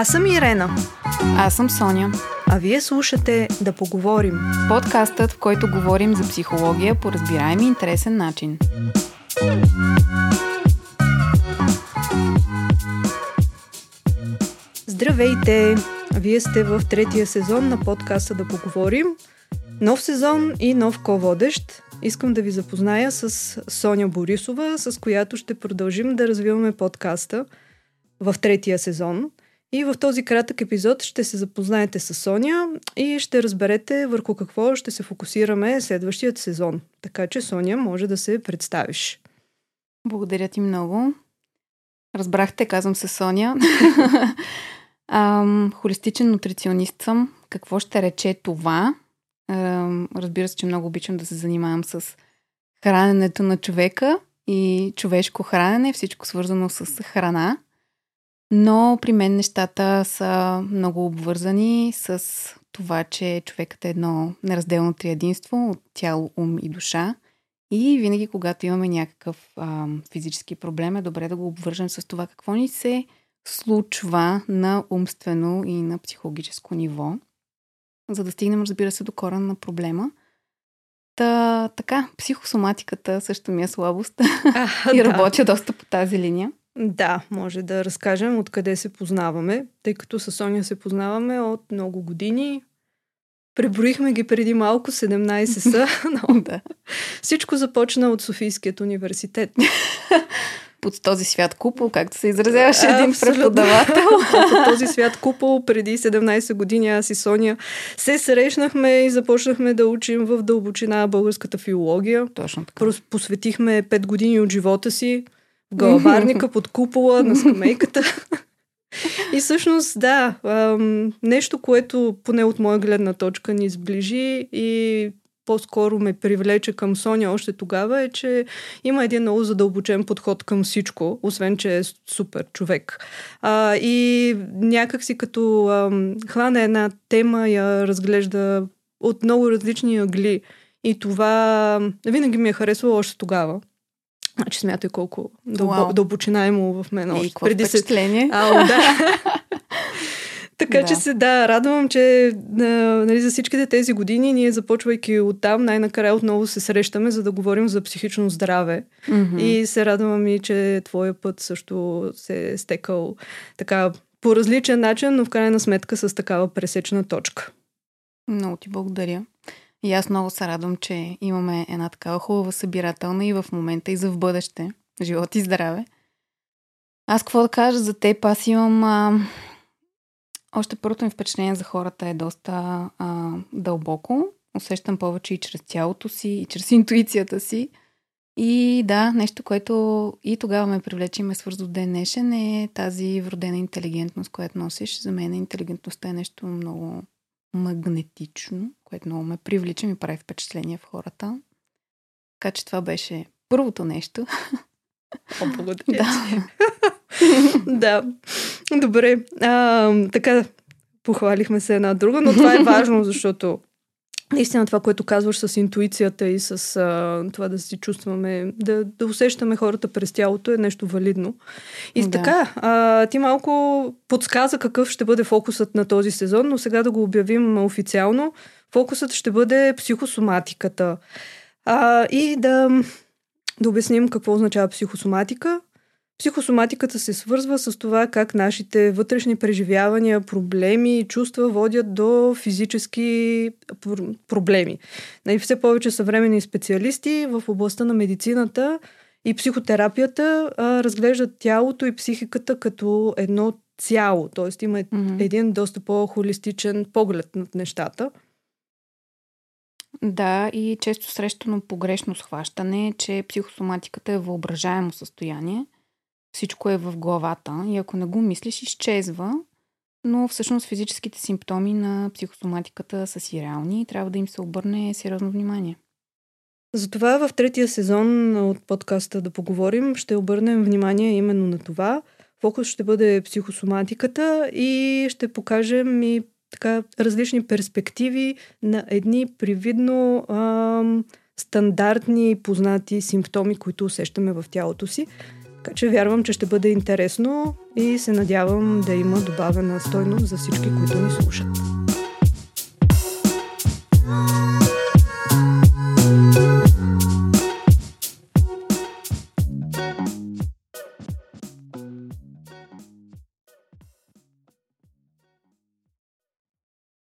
Аз съм Ирена. Аз съм Соня. А вие слушате Да поговорим. Подкастът, в който говорим за психология по разбираем и интересен начин. Здравейте! Вие сте в третия сезон на подкаста Да поговорим. Нов сезон и нов ко-водещ. Искам да ви запозная с Соня Борисова, с която ще продължим да развиваме подкаста в третия сезон. И в този кратък епизод ще се запознаете с Соня и ще разберете върху какво ще се фокусираме следващият сезон. Така че, Соня, може да се представиш. Благодаря ти много. Разбрахте, казвам се Соня. Ам, холистичен нутриционист съм. Какво ще рече това? Ам, разбира се, че много обичам да се занимавам с храненето на човека и човешко хранене, всичко свързано с храна. Но при мен нещата са много обвързани с това, че човекът е едно неразделно триединство от тяло, ум и душа. И винаги, когато имаме някакъв а, физически проблем, е добре да го обвържем с това какво ни се случва на умствено и на психологическо ниво, за да стигнем, разбира се, до корен на проблема. Та, така, психосоматиката също ми е слабост А, и работя доста по тази линия. Да, може да разкажем откъде се познаваме, тъй като с Соня се познаваме от много години. Преброихме ги преди малко, 17 са, но да. всичко започна от Софийският университет. Под този свят купол, както се изразяваше един Абсолютно. преподавател. Под този свят купол преди 17 години аз и Соня се срещнахме и започнахме да учим в дълбочина българската филология. Точно така. Посветихме 5 години от живота си галаварника под купола на скамейката. И всъщност, да, ам, нещо, което поне от моя гледна точка ни сближи и по-скоро ме привлече към Соня още тогава е, че има един много задълбочен подход към всичко, освен, че е супер човек. А, и някак си като ам, хвана една тема, я разглежда от много различни ъгли. И това винаги ми е харесвало още тогава. Значи смятай колко дълбо, дълбочина е имало в мен И какво впечатление? Ау, да. така Да. че се, да, радвам, че а, нали, за всичките тези години ние започвайки оттам, най-накрая отново се срещаме, за да говорим за психично здраве. Мгм. И се радвам и, че твоя път също се е стекал така по различен начин, но в крайна сметка с такава пресечна точка. Много ти благодаря. И аз много се радвам, че имаме една такава хубава събирателна и в момента, и за в бъдеще. Живот и здраве. Аз какво да кажа за теб? Аз имам... А... Още първото ми впечатление за хората е доста а, дълбоко. Усещам повече и чрез тялото си, и чрез интуицията си. И да, нещо, което и тогава ме привлече и ме свърза до ден днешен е тази вродена интелигентност, която носиш. За мен интелигентността е нещо много магнетично, което много ме привлича, ми прави впечатление в хората. Така че това беше първото нещо. О, благодаря. Да. да. Добре. А, така, похвалихме се една друга, но това е важно, защото наистина това, което казваш с интуицията и с а, това да си чувстваме, да, да усещаме хората през тялото е нещо валидно. И Да. така, а, ти малко подсказа какъв ще бъде фокусът на този сезон, но сега да го обявим официално. Фокусът ще бъде психосоматиката. А, и да, да обясним какво означава психосоматика. Психосоматиката се свързва с това как нашите вътрешни преживявания, проблеми и чувства водят до физически пр- проблеми. Нали, все повече съвременни специалисти в областта на медицината и психотерапията а, разглеждат тялото и психиката като едно цяло. Тоест има Мгм. един доста по-холистичен поглед над нещата. Да, и често срещано погрешно схващане, че психосоматиката е въображаемо състояние. Всичко е в главата и ако не го мислиш, изчезва. Но всъщност физическите симптоми на психосоматиката са си реални и трябва да им се обърне сериозно внимание. Затова в третия сезон от подкаста да поговорим ще обърнем внимание именно на това. Фокус ще бъде психосоматиката и ще покажем и така различни перспективи на едни привидно ам, стандартни познати симптоми, които усещаме в тялото си. Така че вярвам, че ще бъде интересно и се надявам да има добавена стойност за всички, които ни слушат.